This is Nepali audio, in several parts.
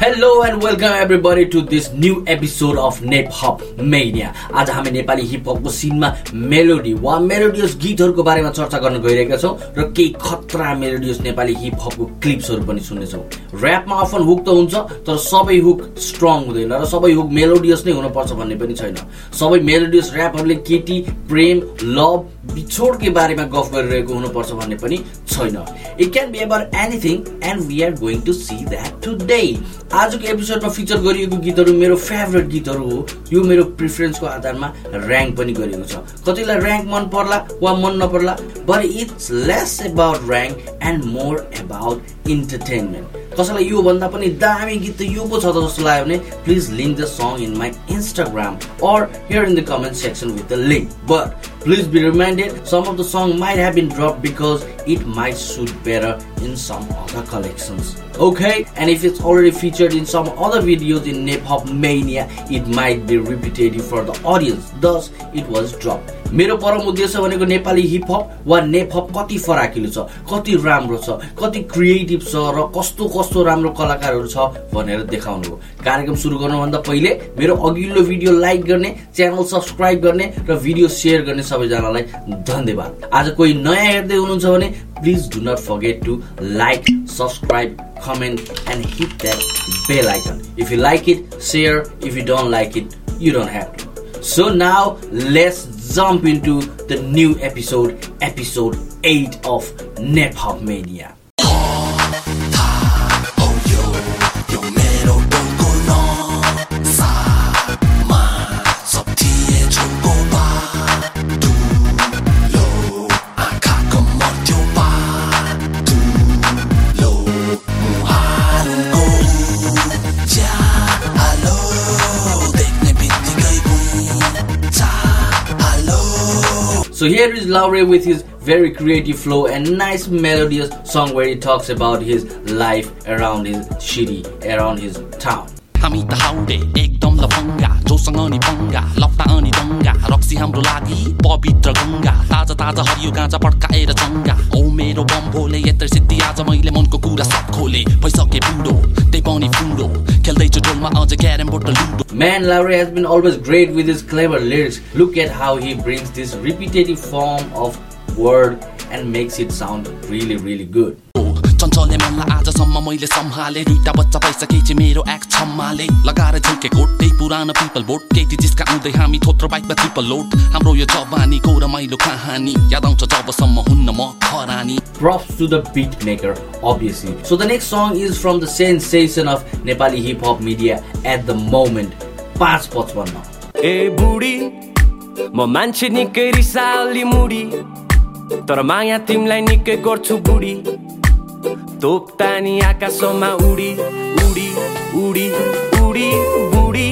Hello and welcome everybody to this new episode of Nep hop mania आज हामी नेपाली हिपहपको सिनमा मेलोडी वा मेलोडियस गीतहरूको बारेमा चर्चा गर्न गइरहेका छौँ र केही खतरा मेलोडियस नेपाली हिपहपको क्लिप्सहरू पनि सुन्नेछौँ। ऱ्यापमा अफन हुक त हुन्छ तर सबै हुक स्ट्रङ हुँदैन र सबै हुक मेलोडियस नै हुनुपर्छ भन्ने पनि छैन। सबै मेलोडियस ऱ्यापहरूले केटी प्रेम लभ बिछोडकै बारेमा गफ गरिरहेको हुनुपर्छ भन्ने पनि छैन। It can be about anything and we are going to see that today आजको एपिसोडमा फिचर गरिएको गीतहरू मेरो फेभरेट गीतहरू हो। यो मेरो प्रिफरेन्सको आधारमा ऱ्याङ्क पनि गरिएको छ। कतिलाई ऱ्याङ्क मन पर्ला वा मन नपर्ला but it's less about rank and more about entertainment कसैलाई योभन्दा पनि दामी गीत त यो पो छ त जस्तो लाग्यो भने please link the song in my Instagram or here in the comment section with the link but please be reminded some of the song may have been drop because it might suit better in some other collections. Okay, and if it's already featured in some other videos in Nip Hop Mania, it might be repetitive for the audience. Thus, it was dropped. मेरो परम उद्देश्य भनेको नेपाली हिपहप वा नेपहप कति फराकिलो छ कति राम्रो छ कति क्रिएटिभ छ र कस्तो कस्तो राम्रो कलाकारहरू छ भनेर देखाउनु हो कार्यक्रम सुरु गर्नुभन्दा पहिले मेरो अघिल्लो भिडियो लाइक गर्ने च्यानल सब्सक्राइब गर्ने र भिडियो सेयर गर्ने सबैजनालाई धन्यवाद आज कोही नयाँ हेर्दै हुनुहुन्छ भने please do not forget to like subscribe comment and hit that bell icon. If you like it share. If you don't like it you don't have to. So now let's jump into the new episode episode 8 of nepop mania. So here is Laure with his very creative flow and nice melodious song where he talks about his life around his city, around his town. हामी त हाउडे एकदम लफङ्गा जोसँग नि पङ्गा लप्ता अनि दङ्गा रक्सी हाम्रो लागि पवित्र गङ्गा ताजा ताजा हरियो गाँजा पड्काएर चङ्गा ओ मेरो बम भोले यत्र सिद्धि आज मैले मनको कुरा सब खोले भइसके बुढो त्यही पनि फुडो खेल्दैछु ढोलमा अझ carrom board ludo Man Lowry has been always great with his clever lyrics. Look at how he brings this repetitive form of word and makes it sound really really good. चञ्चले मनलाई आजसम्म मैले सम्हाले दुईटा बच्चा भइसकेपछि मेरो एक्ट छम्माले लगाएर झुल्के कोट त्यही पुरानो पिपल बोट केटी जिस्का आउँदै हामी थोत्रो बाइकमा ट्रिपल लोड हाम्रो यो जवानीको रमाइलो कहानी याद आउँछ जबसम्म हुन्न म खरानी Props to the beat maker, obviously. So the next song is from the sensation of Nepali hip hop media at the moment. पाँच पचपन्न ए बुढी म मान्छे निकै रिसाली मुडी तर माया तिमीलाई निकै गर्छु बुढी आकाशमा उडी उडी उडी उडी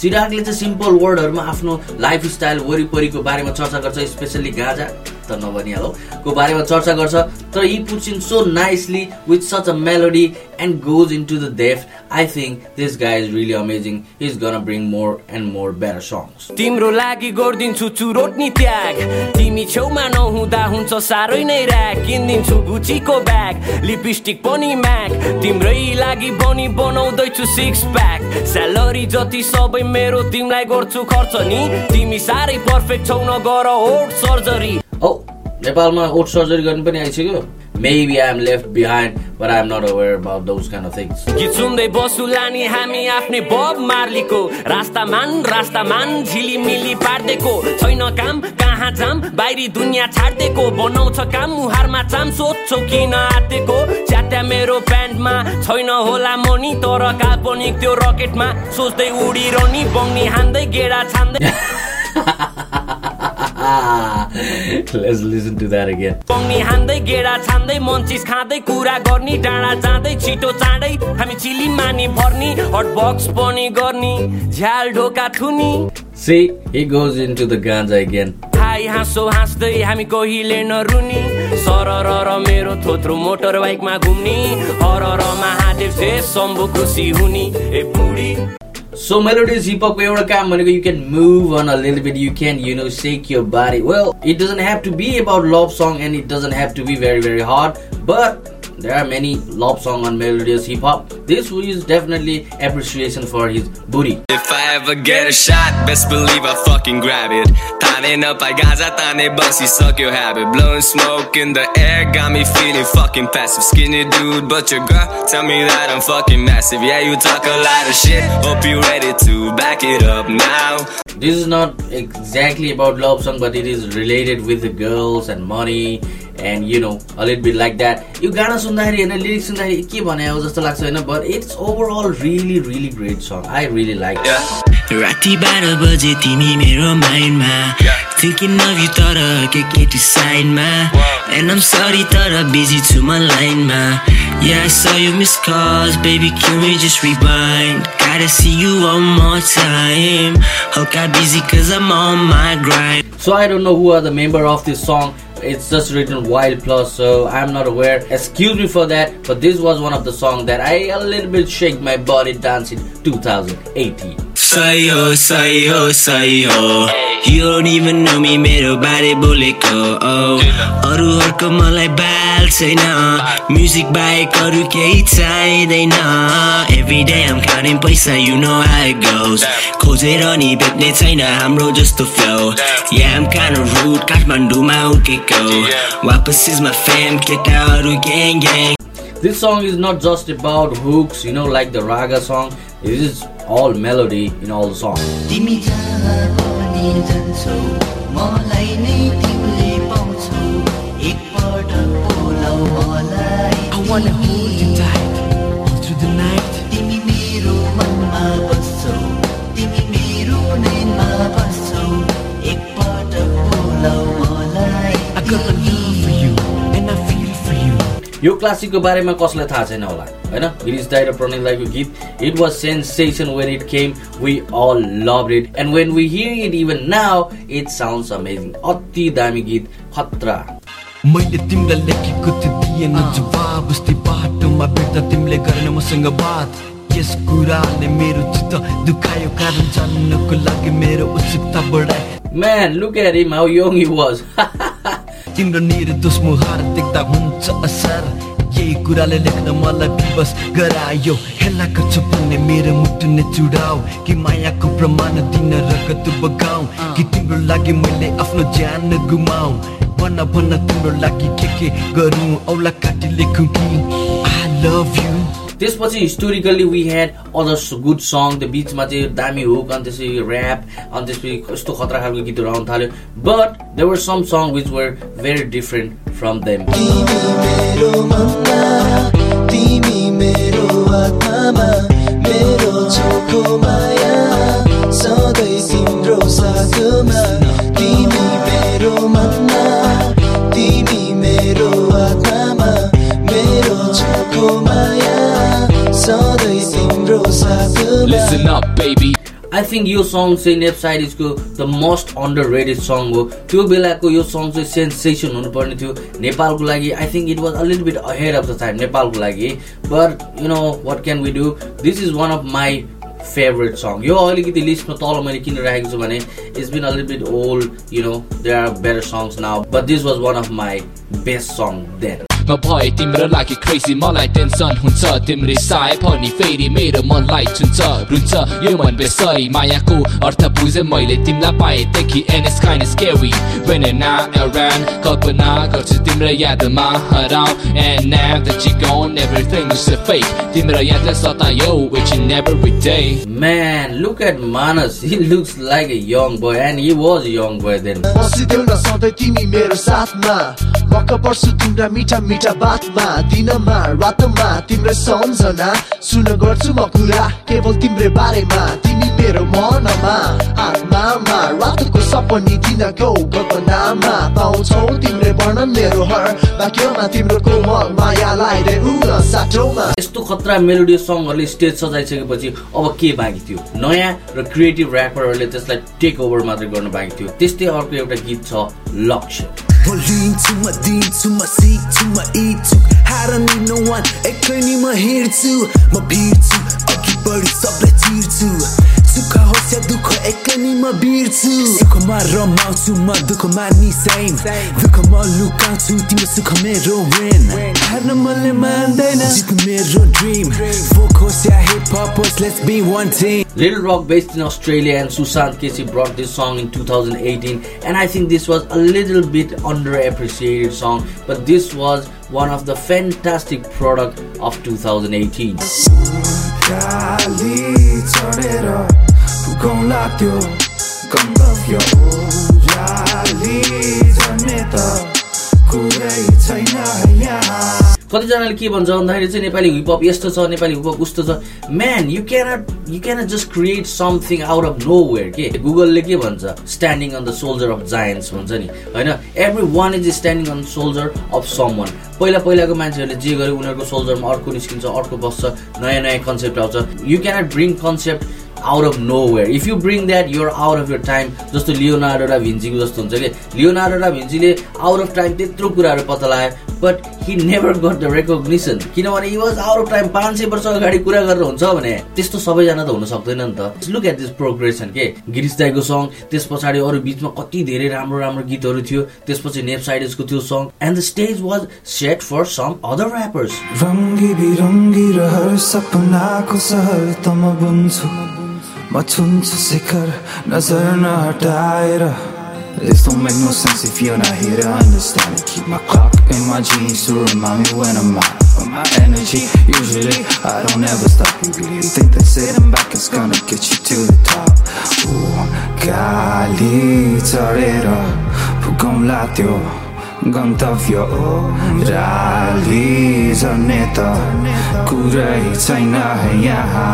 चिरागले चाहिँ सिम्पल वर्डहरूमा आफ्नो लाइफ स्टाइल वरिपरिको बारेमा चर्चा गर्छ स्पेसल्ली गाजा त नभनिहालौ को बारेमा चर्चा गर्छ तर he puts in so nicely with such a melody and goes in to the depth I think this guy is really amazing is gonna bring more and more better songs तिम्रो लागि गरिदिन्छु चुरोट नि त्याग। तिमी छेउमा नहुँदा हुन्छ साह्रै नै ऱ्याक किनिदिन्छु गुचीको ब्याग लिपस्टिक पनि म्याक तिम्रै लागि बनी बनाउँदैछु सिक्स प्याक स्यालेरी जति सबै मेरो तिमीलाई गर्छु खर्च नि। तिमी साह्रै पर्फेक्ट छौ नगर ओट सर्जरी औ नेपालमा ओट सर्जरी गर्ने पनि आइसक्यो। Maybe I'm left behind, but I'm not aware about those kind of things. गीत सुन्दै हामी आफ्नै बब मार्लीको। रास्तामान रास्तामान झिलिमिली पार्देको। छैन काम कहाँ जाम बाहिरी दुनियाँ छाड्देको। बनाउँछ काम मुहारमा चाम सोध्छौ किन आँटेको च्यात्या मेरो प्यान्टमा छैन होला मनी तर काल्पनिक त्यो रकेटमा। सोच्दै उडिरहने बङ्नी हान्दै गेडा छान्दै। Let's listen to that again. पङ्नी हान्दै गेडा छान्दै munchies खाँदै कुरा गर्ने डाँडा जाँदै छिटो चाँडै हामी चिली मानी भर्नी हट बक्स पनि गर्ने झ्याल ढोका थुनी See, he goes into the ganja again. हाई हाँसो हाँस्दै हामी कहिले नरुनी सर र मेरो थोत्रो मोटर बाइकमा घुम्ने हर र महादेव से शम्भु खुसी हुने ए बुढी So melodies hip hop एउटा काम भनेको you can move on a little bit you can you know shake your body well it doesn't have to be about love song and it doesn't have to be very very hard but there are many love song on melodious hip hop. This is definitely appreciation for his booty. If I ever get a shot, best believe I fucking grab it. Tane up, I got gaza, tane bussy, suck your habit. Blowing smoke in the air, got me feeling fucking passive. Skinny dude, but your girl, tell me that I'm fucking massive. Yeah, you talk a lot of shit, hope you ready to back it up now. This is not exactly about love song, but it is related with the girls and money and you know a little bit like that यो गाना सुन्दाखेरि होइन लिरिक्स सुन्दाखेरि के भने हो जस्तो लाग्छ होइन but it's overall really really great song I really like राति बाह्र बजे तिमी मेरो माइन्डमा थिङ्किङ यु तर के केटी साइडमा एन्ड एम सरी तर बिजी छु म लाइनमा Yeah, I saw you miss calls, baby, can we just rewind? Gotta see you one more time Hope got busy cause I'm on my grind So I don't know who are the member of this song it's just written wild plus so i'm not aware. Excuse me for that but this was one of the songs that i a little bit shake my body dance in 2018 Sayo, sayo, sayo You don't even know me मेरो बारे बोलेको अरूहरूको मलाई बाल छैन म्युजिक बाहेक अरू केही चाहिँदैन Every day I'm counting पैसा you know how it goes खोजेर नि भेट्ने छैन हाम्रो जस्तो flow Yeah I'm kinda rude काठमाडौँमा उर्केको वापस my fam केटाहरू gang gang This song is not just about hooks, you know, like the raga song. It is all melody in all the song. I wanna hold यो क्लासिकको बारेमा कसलाई थाहा छैन होला? होइन? गिरिज दाई र प्रणित दाईको गीत it was sensation when it came we all love it and when we hear it even now it sounds amazing अति दामी गीत खतरा। मैले तिमीलाई लेखेको थियो दिएन जवाब उस्तै बाटोमा भेट्दा तिमीले गरेन मसँग बात। यस कुराले मेरो चित्त दुखायो कारण जान्नको लागि मेरो उत्सुकता बढाए। Man, look at him, how young he was. तिम्रो निर्दोष मुहार देख्दा हुन्छ असर। यही कुराले लेख्न मलाई विवश गरायो। हेलाको छु भन्ने मेरो मुटु नै चुडाउ कि मायाको प्रमाण दिन रगत बगाऊ कि तिम्रो लागि मैले आफ्नो ज्यान गुमाऊ भन्न भन्न तिम्रो लागि के के गरौँ। औला काटी लेखौँ कि आई लभ यु त्यसपछि historically we had other good song त्यो बिचमा चाहिँ दामी हुक अनि त्यसपछि ऱ्याप अनि त्यसपछि कस्तो खतरा खालको गीतहरू आउनु थाल्यो। But there were some song which were very different from them तिमी मेरो Listen up, baby. I think यो सङ चाहिँ नेप साइडिजको the most underrated song हो त्यो बेलाको यो सङ चाहिँ सेन्सेसन हुनुपर्ने थियो नेपालको लागि. I think it was a little bit ahead of the time नेपालको लागि. But you know what can we do this is one of my favourite song यो अलिकति लिस्टमा तल मैले किन राखेको छु भने it's been a little bit old you know there are better songs now but this was one of my best song then म भए तिम्रो लागि क्रेजी मलाई टेन्सन हुन्छ तिम्रो साय पनि फेरि मेरो मनलाई छुन्छ रुन्छ यो मन बेसरी मायाको अर्थ बुझे मैले तिमीलाई पाएदेखि and is kind scary when you're not around कल्पना गर्छु तिम्रो यादमा हराउ and now that gone everything is a fake. तिम्रो यादले सतायो day. Man, look at Manas. He looks like a young boy, and he was a young boy then. बसिदेऊ न सधैँ तिमी मेरो साथमा मक्क पर्छु तिम्रा मिठा मिठा बातमा दिनमा रातमा तिम्रो सम्झना। सुन गर्छु म कुरा केवल तिम्रै बारेमा। तिमी मेरो मनमा आत्मामा रातको सपनी दिनको कल्पनामा पाउँछौ तिम्रै वर्णन मेरो हर वाक्यमा तिम्रो कोमल मायालाई रे उन साटोमा। यस्तो खतरा मेलोडियस सङहरूले स्टेज सजाइसकेपछि अब के बाँकी थियो? नयाँ र क्रिएटिभ ऱ्यापरहरूले त्यसलाई टेक ओभर मात्रै गर्न बाँकी थियो। त्यस्तै अर्को एउटा गीत छ लक्ष्य। म लिन्छु म दिन्छु म सिक्छु म इच्छु हार नि नो वान एकै नि म हिँड्छु म भिड्छु अघि बढी सबलाई चिर्छु सुख होस् या दुःख एक्लै नि म बिर्छु सुखमा रमाउँछु म दुःखमा नि सेम दुःखमा लुकाउँछु तिम्रो सुख मेरो विन हार्न मनले मान्दैन जित्नु मेरो ड्रिम फोक होस् या हिप हप होस् let's be one team Little Rock based in Australia and Susan Casey brought this song in 2018 and I think this was a little bit underappreciated song but this was one of the fantastic product of 2018. गाली कतिजनाले के भन्छ भन्दाखेरि चाहिँ नेपाली हिपहप यस्तो छ नेपाली हिपहप उस्तो छ। Man you cannot you cannot just create something out of nowhere के? गुगलले के भन्छ? Standing on the shoulder of giants भन्छ नि। होइन? Everyone is standing on shoulder of someone पहिला पहिलाको मान्छेहरूले जे गर्यो उनीहरूको सोल्जरमा अर्को निस्किन्छ अर्को बस्छ नयाँ नयाँ कन्सेप्ट आउँछ। You cannot bring concept out of nowhere if you bring that your out of your time जस्तो लियोनार्डो र भिन्जीको जस्तो हुन्छ कि? लियोनार्डो र भिन्जीले आउट अफ टाइम त्यत्रो कुराहरू पत्ता लगायो but he never got the recognition किनभने he was out of time पाँच सय वर्ष अगाडि कुरा गरेर हुन्छ भने त्यस्तो सबैजना त हुन सक्दैन नि त। लुक एट दिस प्रोग्रेसन के? गिरिश दाईको सङ त्यस पछाडि अरू बिचमा कति धेरै राम्रो राम्रो गीतहरू थियो त्यसपछि नेप साइडेसको थियो song and the stage was set for some other rappers रङ्गी बिरङ्गी रहर सपनाको सहर त बुन्छु। म छुन्छु शिखर नजर नहटाएर This don't make no sense if you're not here to understand it Keep my clock in my jeans to remind me when I'm out of my energy Usually I don't ever stop You really think that sitting back is gonna get you to the top Ooh, गाली चढेर फुकौँला त्यो गन्तव्य ओह्राली झर्ने त कुरै छैन यहाँ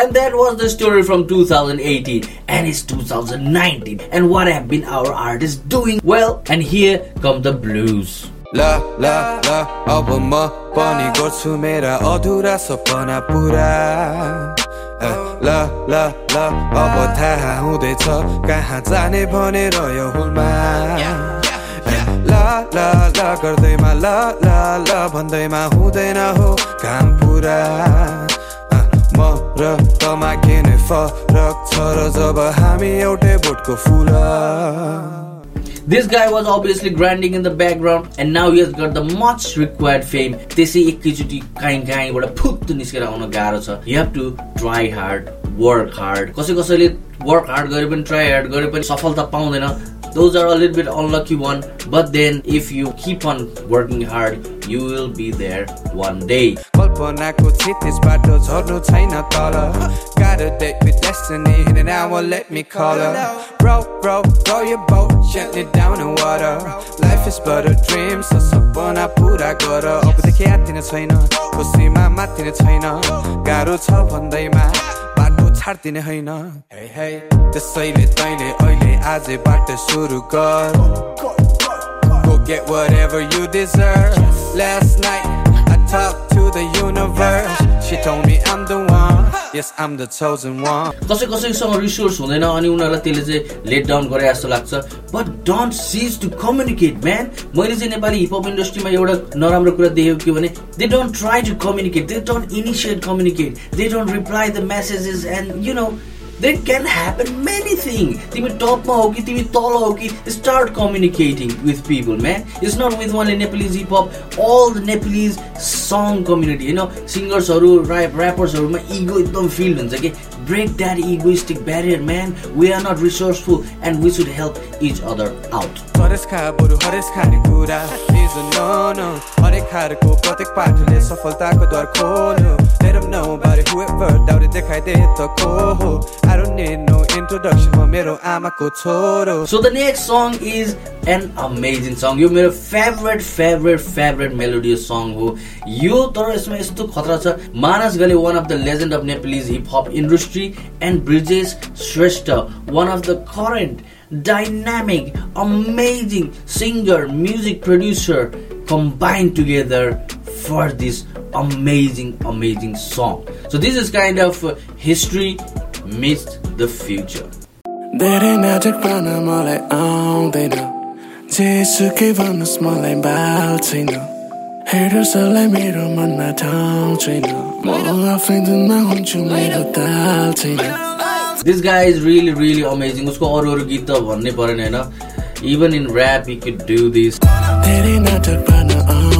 And that was the story from 2018 and it's 2019 and what have been our artists doing well and here come the blues ल ल ल अब म पनि गर्छु मेरा अधुरा सपना पुरा ल ल ल अब थाहा हुँदैछ कहाँ जाने भनेर यो हुलमा ल ल ल गर्दैमा ल ल ल भन्दैमा हुँदैन हो काम पुरा। म र तमा के नै फरक छ र जब हामी एउटै बोटको फुल। This guy was obviously grinding in the background and now he has got the much required fame. त्यसै एकैचोटि काहीँ काहीँबाट फुत्त निस्केर आउन गाह्रो छ। You have to try hard work hard कसै कसैले वर्क हार्ड गरे पनि ट्राई हार्ड गरे पनि सफलता पाउँदैन। those are a little bit unlucky one but then if you keep on working hard you will be there one day कल्पनाको क्षितिज बाटो झर्नु छैन तल Got a date with destiny and an hour let me call her Bro, bro, row your boat gently down the water Life is but a dream, so सपना पुरा गर अबदेखि आत्तिने छैन खुसीमा मात्तिने छैन गाह्रो छ भन्दैमा बाटो छाड्दिने होइन त्यसैले तैँले अहिले आजैबाट सुरु गर Go get whatever you deserve. Last night I talked to the universe. She told me I'm the one. Yes, I'm the chosen one. कसै कसैसँग रिसोर्स हुँदैन अनि उनीहरूलाई त्यसले चाहिँ लेट डाउन गरे जस्तो लाग्छ but don't cease to communicate man मैले चाहिँ नेपाली हिपहप इन्डस्ट्रीमा एउटा नराम्रो कुरा देखेको के भने they don't try to communicate they don't initiate communicate they don't reply the messages and you know There can happen many things. तिमी टपमा हो कि तिमी तल हो कि communicating with people, man. It's not with only Nepalese hip hop. All the Nepalese song community, you know, singers-हरू rap rappers-हरूमा ego एकदम feel हुन्छ कि break that egoistic barrier, man. We are not resourceful and we should help each other out. हरेस खा बरु हरेस खाने कुरा इज नो नो हरेक खारको प्रत्येक पाठले सफलताको द्वार खोल्यो Let them know about it whoever doubted देखाइदे त को हो I don't need no introduction म मेरो आमाको छोरो So the next song is an amazing song. यो मेरो favorite favorite favorite melodious song हो यो तर यसमा यस्तो खतरा छ Manas one of the legend of Nepalese hip hop industry and Brijesh Shrestha one of the current dynamic, amazing singer, music producer combined together for this amazing, amazing song. So this is kind of uh, history meets the future. धेरै नाटक पार्न मलाई आउँदैन जेसुकै भन्नुहोस् मलाई बाल छैन हेडर्सहरूलाई मेरो मनमा ठाउँ छैन म आफ्नै धुनमा हुन्छु मेरो ताल छैन this guy is really really amazing उसको अरू अरू गीत त भन्नै परेन होइन? Even in rap you could do this धेरै नाटक पार्न आउँदैन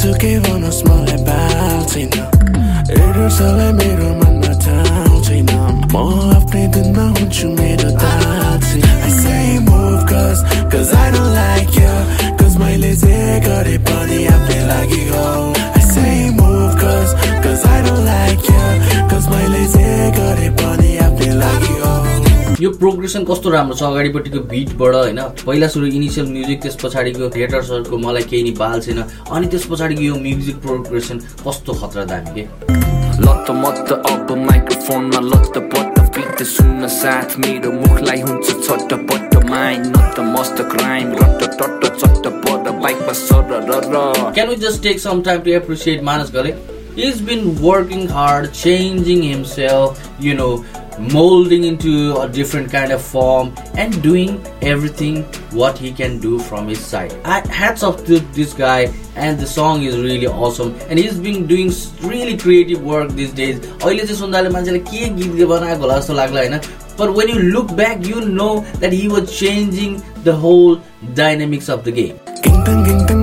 जेसुकै भनोस् मलाई बाल छैन एडर्सलाई मेरो मनमा ठाउँ छैन म आफ्नै दिनमा हुन्छु मेरो दाल I say move cause, cause I don't like you. Cause मैले जे गरे पनि आफ्नै लागि हो यो प्रोग्रेसन कस्तो राम्रो छ अगाडिपट्टिको बिटबाट होइन? पहिला सुरु इनिसियल म्युजिक त्यस पछाडिको थिएटर्सहरूको मलाई केही नि बाल छैन। अनि त्यस पछाडिको यो म्युजिक प्रोग्रेसन कस्तो खतरा दामी के? लत्त मत्त अब माइक्रोफोनमा लत्त पत्त फिट सुन्न साथ मेरो मुखलाई हुन्छ छट्ट पट्ट माइन नत्त मस्त क्राइम रट्ट टट्ट चट्ट पट बाइकमा सर र। Can we just take some time to appreciate Manas Gale? He's been working hard, changing himself, you know, molding into a different kind of form and doing everything what he can do from his side. I, hats off to this guy and the song is really awesome and he's been doing s- really creative work these days. अहिले चाहिँ सुन्दाले मान्छेले के गीत बनाएको होला जस्तो लाग्ला होइन But when you look back, you know that he was changing the whole dynamics of the game.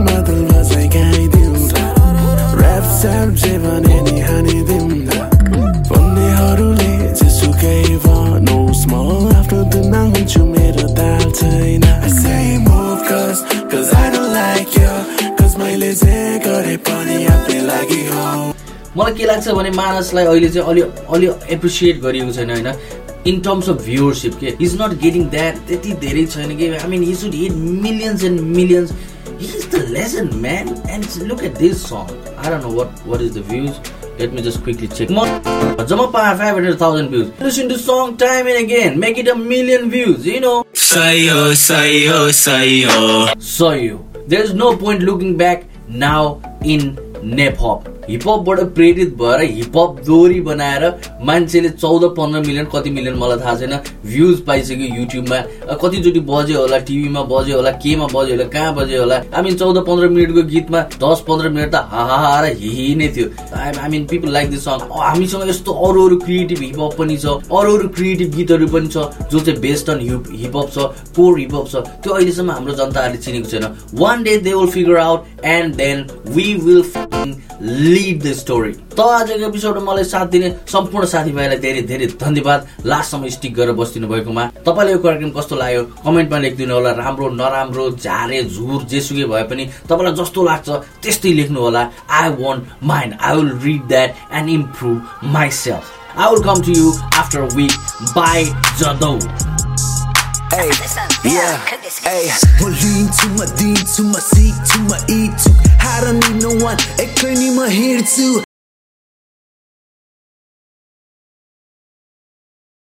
I I don't मलाई के लाग्छ भने मानसलाई अहिले चाहिँ अलि अलि एप्रिसिएट गरिएको छैन होइन? इन टर्म्स अफ भ्युवरसिप के? इज नट गेटिङ द्याट त्यति धेरै छैन कि? I mean he should hit millions and millions he is the legend man and look at this song I don't know what what is the views Let me just quickly check. Jamapa 500,000 views. Listen to song time and again. Make it a million views, you know. Sayo, sayo, sayo. Sayo. There's no point looking back now in Nepop. हिपहपबाट प्रेरित भएर हिपहप दोहोरी बनाएर मान्छेले चौध पन्ध्र मिलियन कति मिलियन मलाई थाहा छैन। भ्युज पाइसक्यो युट्युबमा कतिचोटि बज्यो होला टिभीमा बज्यो होला केमा बज्यो होला कहाँ बज्यो होला? मिन चौध पन्ध्र मिनटको गीतमा दस पन्ध्र मिनट त हाहा र हिही नै थियो I mean people like this song हामीसँग यस्तो अरू अरू क्रिएटिभ हिपहप पनि छ अरू अरू क्रिएटिभ गीतहरू पनि छ जो चाहिँ based on hip hip hop छ कोर हिपहप छ। त्यो अहिलेसम्म हाम्रो जनताहरूले चिनेको छैन। One day they will figure out and then we will lead the story त आजको एपिसोडमा मलाई साथ दिने सम्पूर्ण साथीभाइलाई धेरै धेरै धन्यवाद। लास्टसम्म स्टिक गरेर बसिदिनु भएकोमा तपाईँलाई यो कार्यक्रम कस्तो लाग्यो? कमेन्टमा लेखिदिनु होला राम्रो नराम्रो झारे झुर जेसुकै भए पनि तपाईँलाई जस्तो लाग्छ त्यस्तै लेख्नु होला I won't mind I will read that and improve myself I will come to you after week bye जदौ Hey, yeah, hey. My lean to my deen to my seek to my eat to. I don't need no one. Ekranıma here too.